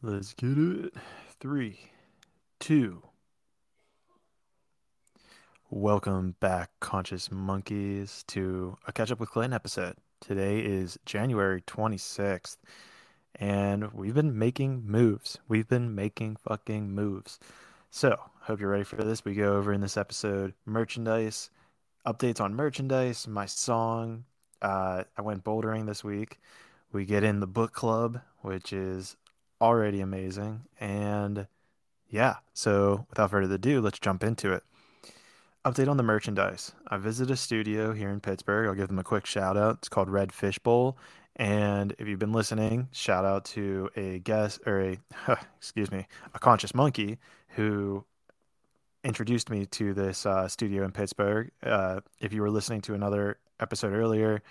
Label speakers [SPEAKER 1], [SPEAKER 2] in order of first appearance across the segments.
[SPEAKER 1] Let's get it. Three, two. Welcome back, conscious monkeys, to a catch up with Clayton episode. Today is January 26th, and we've been making moves. We've been making fucking moves. So, I hope you're ready for this. We go over in this episode merchandise, updates on merchandise, my song. Uh, I went bouldering this week. We get in the book club, which is already amazing. And yeah, so without further ado, let's jump into it. Update on the merchandise. I visited a studio here in Pittsburgh. I'll give them a quick shout out. It's called Red Fish Bowl. And if you've been listening, shout out to a guest or a, excuse me, a conscious monkey who introduced me to this uh, studio in Pittsburgh. Uh, if you were listening to another episode earlier,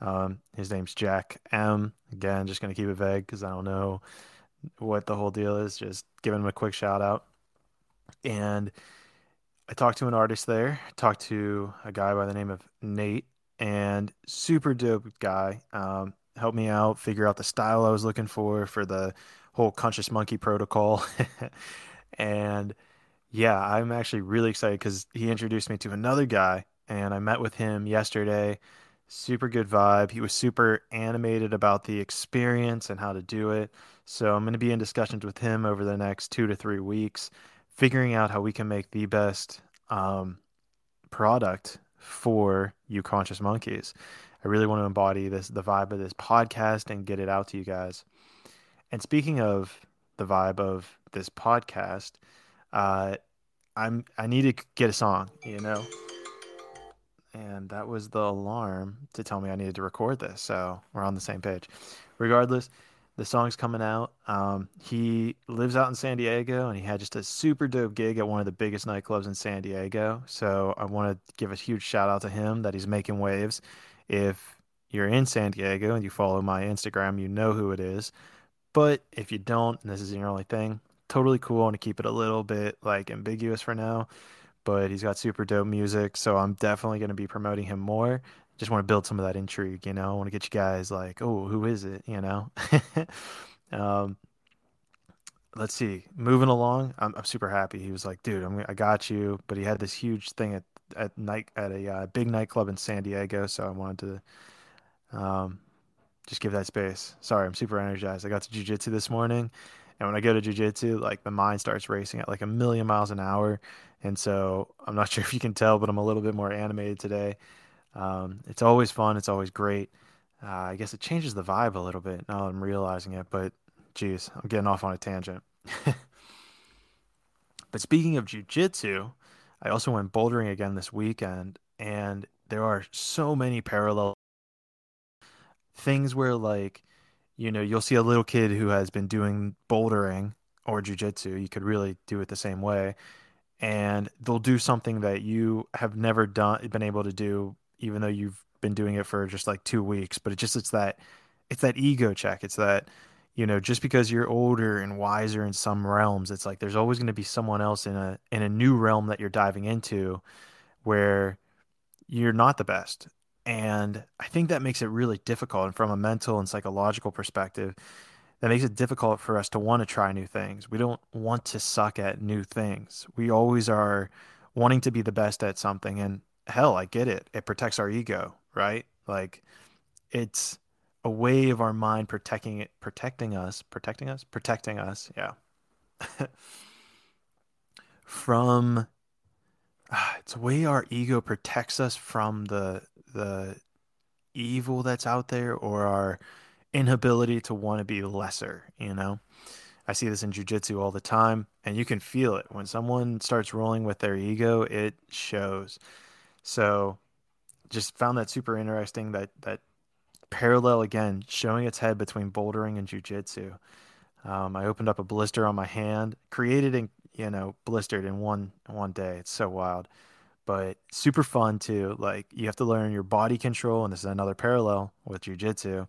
[SPEAKER 1] um, his name's Jack M. Again, just going to keep it vague because I don't know what the whole deal is. Just giving him a quick shout out. And I talked to an artist there, talked to a guy by the name of Nate, and super dope guy. Um, helped me out, figure out the style I was looking for for the whole conscious monkey protocol. and yeah, I'm actually really excited because he introduced me to another guy, and I met with him yesterday. Super good vibe. He was super animated about the experience and how to do it. So I'm going to be in discussions with him over the next two to three weeks, figuring out how we can make the best um, product for you conscious monkeys. I really want to embody this the vibe of this podcast and get it out to you guys. And speaking of the vibe of this podcast, uh, I'm I need to get a song, you know and that was the alarm to tell me I needed to record this. So we're on the same page. Regardless, the song's coming out. Um, he lives out in San Diego, and he had just a super dope gig at one of the biggest nightclubs in San Diego. So I want to give a huge shout out to him that he's making waves. If you're in San Diego and you follow my Instagram, you know who it is. But if you don't, and this is your only thing, totally cool. I want to keep it a little bit like ambiguous for now but he's got super dope music. So I'm definitely going to be promoting him more. Just want to build some of that intrigue, you know. I want to get you guys like, oh, who is it, you know? um, let's see. Moving along, I'm, I'm super happy. He was like, dude, I'm, I got you. But he had this huge thing at at night at a uh, big nightclub in San Diego, so I wanted to um, just give that space. Sorry, I'm super energized. I got to jujitsu this morning, and when I go to jujitsu, like the mind starts racing at like a million miles an hour, and so I'm not sure if you can tell, but I'm a little bit more animated today. Um, it's always fun. It's always great. Uh, I guess it changes the vibe a little bit now I'm realizing it, but geez, I'm getting off on a tangent. but speaking of jujitsu, I also went bouldering again this weekend, and there are so many parallel things where, like, you know, you'll see a little kid who has been doing bouldering or jujitsu. You could really do it the same way and they'll do something that you have never done been able to do even though you've been doing it for just like 2 weeks but it just it's that it's that ego check it's that you know just because you're older and wiser in some realms it's like there's always going to be someone else in a in a new realm that you're diving into where you're not the best and i think that makes it really difficult and from a mental and psychological perspective that makes it difficult for us to want to try new things. We don't want to suck at new things. We always are wanting to be the best at something. And hell, I get it. It protects our ego, right? Like it's a way of our mind protecting it, protecting us, protecting us, protecting us. Yeah. from ah, it's a way our ego protects us from the the evil that's out there or our inability to want to be lesser, you know? I see this in jujitsu all the time, and you can feel it. When someone starts rolling with their ego, it shows. So just found that super interesting that that parallel again, showing its head between bouldering and jujitsu. Um, I opened up a blister on my hand, created and you know, blistered in one one day. It's so wild. But super fun too. Like you have to learn your body control, and this is another parallel with jujitsu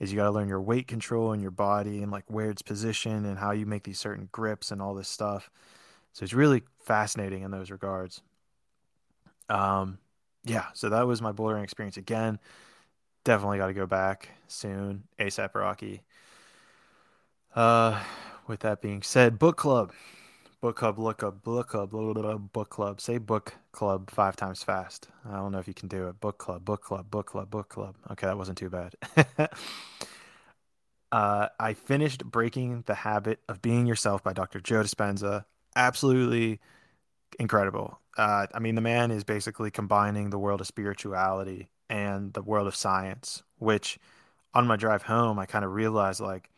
[SPEAKER 1] is you got to learn your weight control and your body and like where it's positioned and how you make these certain grips and all this stuff. So it's really fascinating in those regards. Um, yeah, so that was my bouldering experience again. Definitely got to go back soon, ASAP Rocky. Uh, with that being said, book club, book club, look up, book club, blah, blah, blah, book club. Say book club five times fast. I don't know if you can do it. Book club, book club, book club, book club. Okay, that wasn't too bad. uh, I finished Breaking the Habit of Being Yourself by Dr. Joe Dispenza. Absolutely incredible. Uh, I mean, the man is basically combining the world of spirituality and the world of science, which on my drive home, I kind of realized like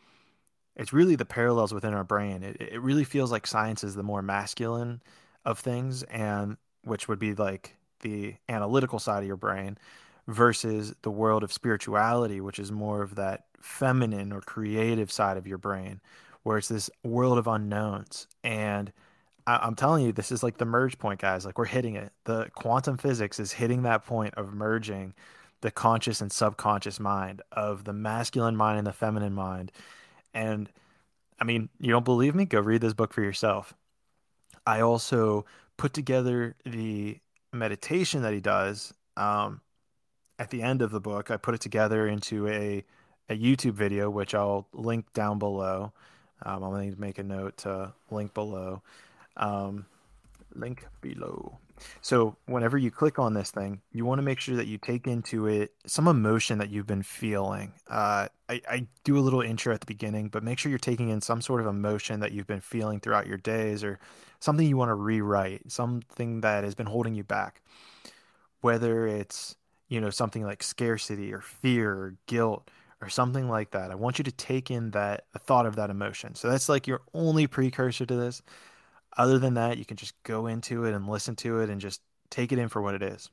[SPEAKER 1] it's really the parallels within our brain. It, it really feels like science is the more masculine of things, and which would be like the analytical side of your brain versus the world of spirituality, which is more of that feminine or creative side of your brain, where it's this world of unknowns. And I, am telling you, this is like the merge point, guys. Like we're hitting it. The quantum physics is hitting that point of merging the conscious and subconscious mind, of the masculine mind and the feminine mind. And I mean, you don't believe me? Go read this book for yourself. I also put together the meditation that he does um, at the end of the book. I put it together into a, a YouTube video, which I'll link down below. Um, I'm going to make a note to link below. Um, link below. So whenever you click on this thing, you want to make sure that you take into it some emotion that you've been feeling. Uh, I, I do a little intro at the beginning, but make sure you're taking in some sort of emotion that you've been feeling throughout your days or something you want to rewrite, something that has been holding you back. Whether it's, you know, something like scarcity or fear or guilt or something like that. I want you to take in that thought of that emotion. So that's like your only precursor to this. Other than that, you can just go into it and listen to it and just take it in for what it is.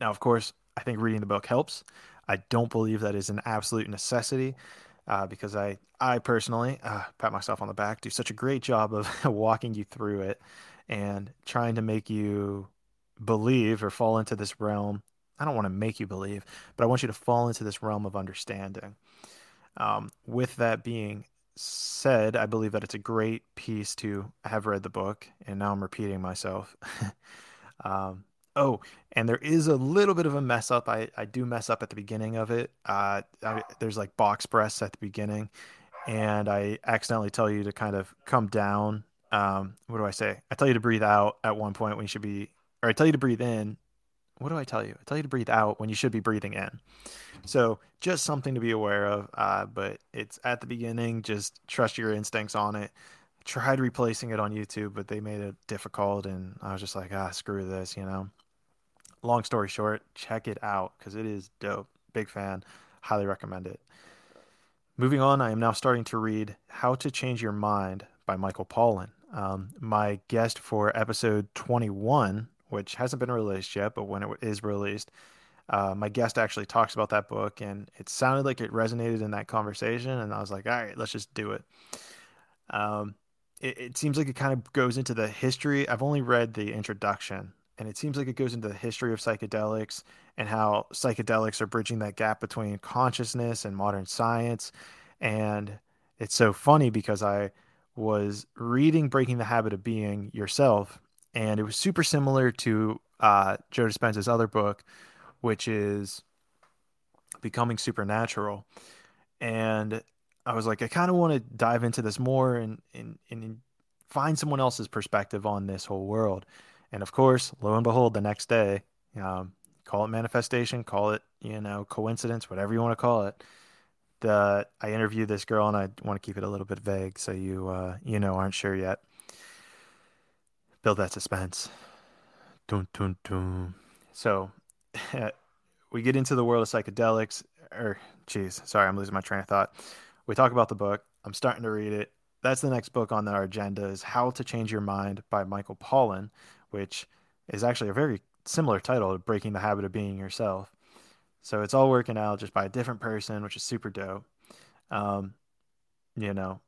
[SPEAKER 1] Now, of course, I think reading the book helps. I don't believe that is an absolute necessity uh, because I, I personally, uh, pat myself on the back, do such a great job of walking you through it and trying to make you believe or fall into this realm. I don't want to make you believe, but I want you to fall into this realm of understanding. Um, with that being said, I believe that it's a great piece to have read the book, and now I'm repeating myself. um, oh, and there is a little bit of a mess up. I, I do mess up at the beginning of it. Uh, I, there's like box breaths at the beginning, and I accidentally tell you to kind of come down. Um, what do I say? I tell you to breathe out at one point when you should be, or I tell you to breathe in. What do I tell you? I tell you to breathe out when you should be breathing in. So just something to be aware of. Uh, but it's at the beginning. Just trust your instincts on it. tried replacing it on YouTube, but they made it difficult, and I was just like, ah, screw this, you know. Long story short, check it out because it is dope. Big fan. Highly recommend it. Moving on, I am now starting to read How to Change Your Mind by Michael Pollan. Um, my guest for episode 21, which hasn't been released yet, but when it is released, uh, my guest actually talks about that book, and it sounded like it resonated in that conversation. And I was like, all right, let's just do it. Um, it, it seems like it kind of goes into the history. I've only read the introduction, and it seems like it goes into the history of psychedelics and how psychedelics are bridging that gap between consciousness and modern science. And it's so funny because I was reading Breaking the Habit of Being Yourself, and it was super similar to uh, Joe Dispenza's other book, which is becoming supernatural. And I was like, I kind of want to dive into this more and, and, and find someone else's perspective on this whole world. And of course, lo and behold, the next day, um, call it manifestation, call it, you know, coincidence, whatever you want to call it. The, I interviewed this girl and I want to keep it a little bit vague so you, uh, you know, aren't sure yet. Build that suspense. Dun, dun, dun. So we get into the world of psychedelics, or geez, sorry, I'm losing my train of thought. We talk about the book. I'm starting to read it. That's the next book on our agenda is How to Change Your Mind by Michael Pollan, which is actually a very similar title to Breaking the Habit of Being Yourself. So it's all working out just by a different person, which is super dope. Um, you know,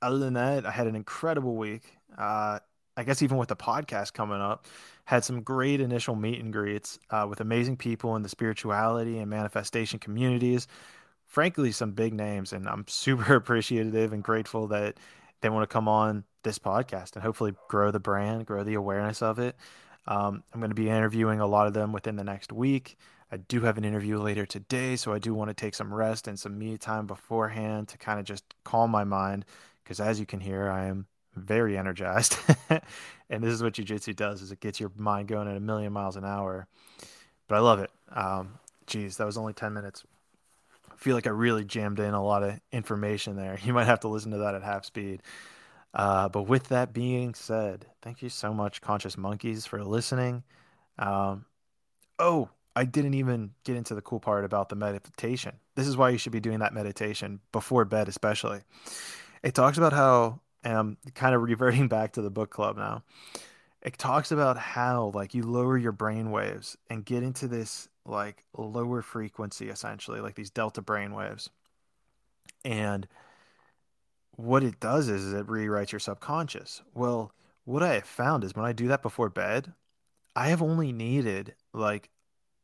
[SPEAKER 1] other than that, I had an incredible week. Uh, I guess even with the podcast coming up, had some great initial meet and greets uh, with amazing people in the spirituality and manifestation communities. Frankly, some big names, and I'm super appreciative and grateful that they want to come on this podcast and hopefully grow the brand, grow the awareness of it. Um, I'm going to be interviewing a lot of them within the next week. I do have an interview later today, so I do want to take some rest and some me time beforehand to kind of just calm my mind because as you can hear, I am very energized. and this is what jujitsu does is it gets your mind going at a million miles an hour. But I love it. Um, geez, that was only 10 minutes. I feel like I really jammed in a lot of information there. You might have to listen to that at half speed. Uh, but with that being said, thank you so much, Conscious Monkeys, for listening. Um, oh, I didn't even get into the cool part about the meditation. This is why you should be doing that meditation before bed, especially. It talks about how, and I'm kind of reverting back to the book club now. It talks about how, like, you lower your brain waves and get into this, like, lower frequency, essentially, like these delta brain waves. And what it does is, is it rewrites your subconscious. Well, what I have found is when I do that before bed, I have only needed like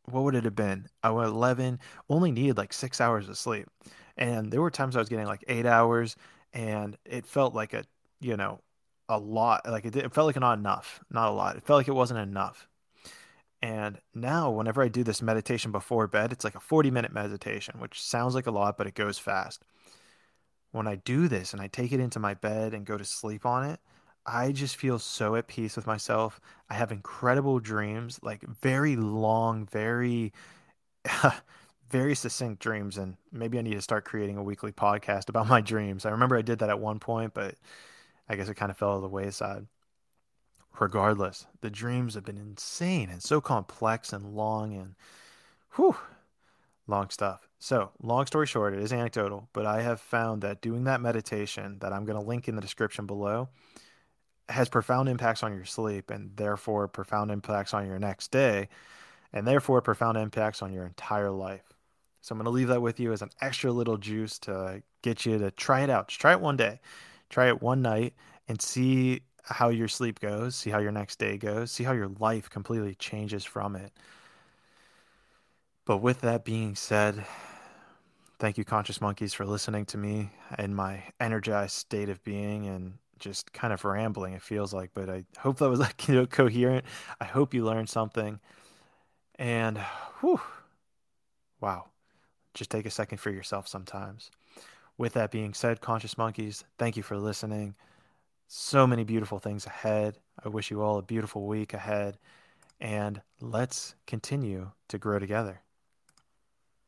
[SPEAKER 1] what would it have been? I was 11, only needed like six hours of sleep. And there were times I was getting like eight hours and it felt like a, you know, a lot. Like it, it felt like not enough, not a lot. It felt like it wasn't enough. And now, whenever I do this meditation before bed, it's like a 40 minute meditation, which sounds like a lot, but it goes fast when I do this and I take it into my bed and go to sleep on it, I just feel so at peace with myself. I have incredible dreams, like very long, very, very succinct dreams. And maybe I need to start creating a weekly podcast about my dreams. I remember I did that at one point, but I guess it kind of fell to the wayside. Regardless, the dreams have been insane and so complex and long and whew, long stuff. So, long story short, it is anecdotal, but I have found that doing that meditation that I'm going to link in the description below has profound impacts on your sleep and therefore profound impacts on your next day and therefore profound impacts on your entire life. So, I'm going to leave that with you as an extra little juice to get you to try it out. Just try it one day, try it one night, and see how your sleep goes, see how your next day goes, see how your life completely changes from it. But with that being said, thank you, Conscious Monkeys, for listening to me in my energized state of being and just kind of rambling, it feels like. But I hope that was like, you know, coherent. I hope you learned something. And whew, wow, just take a second for yourself sometimes. With that being said, Conscious Monkeys, thank you for listening. So many beautiful things ahead. I wish you all a beautiful week ahead. And let's continue to grow together.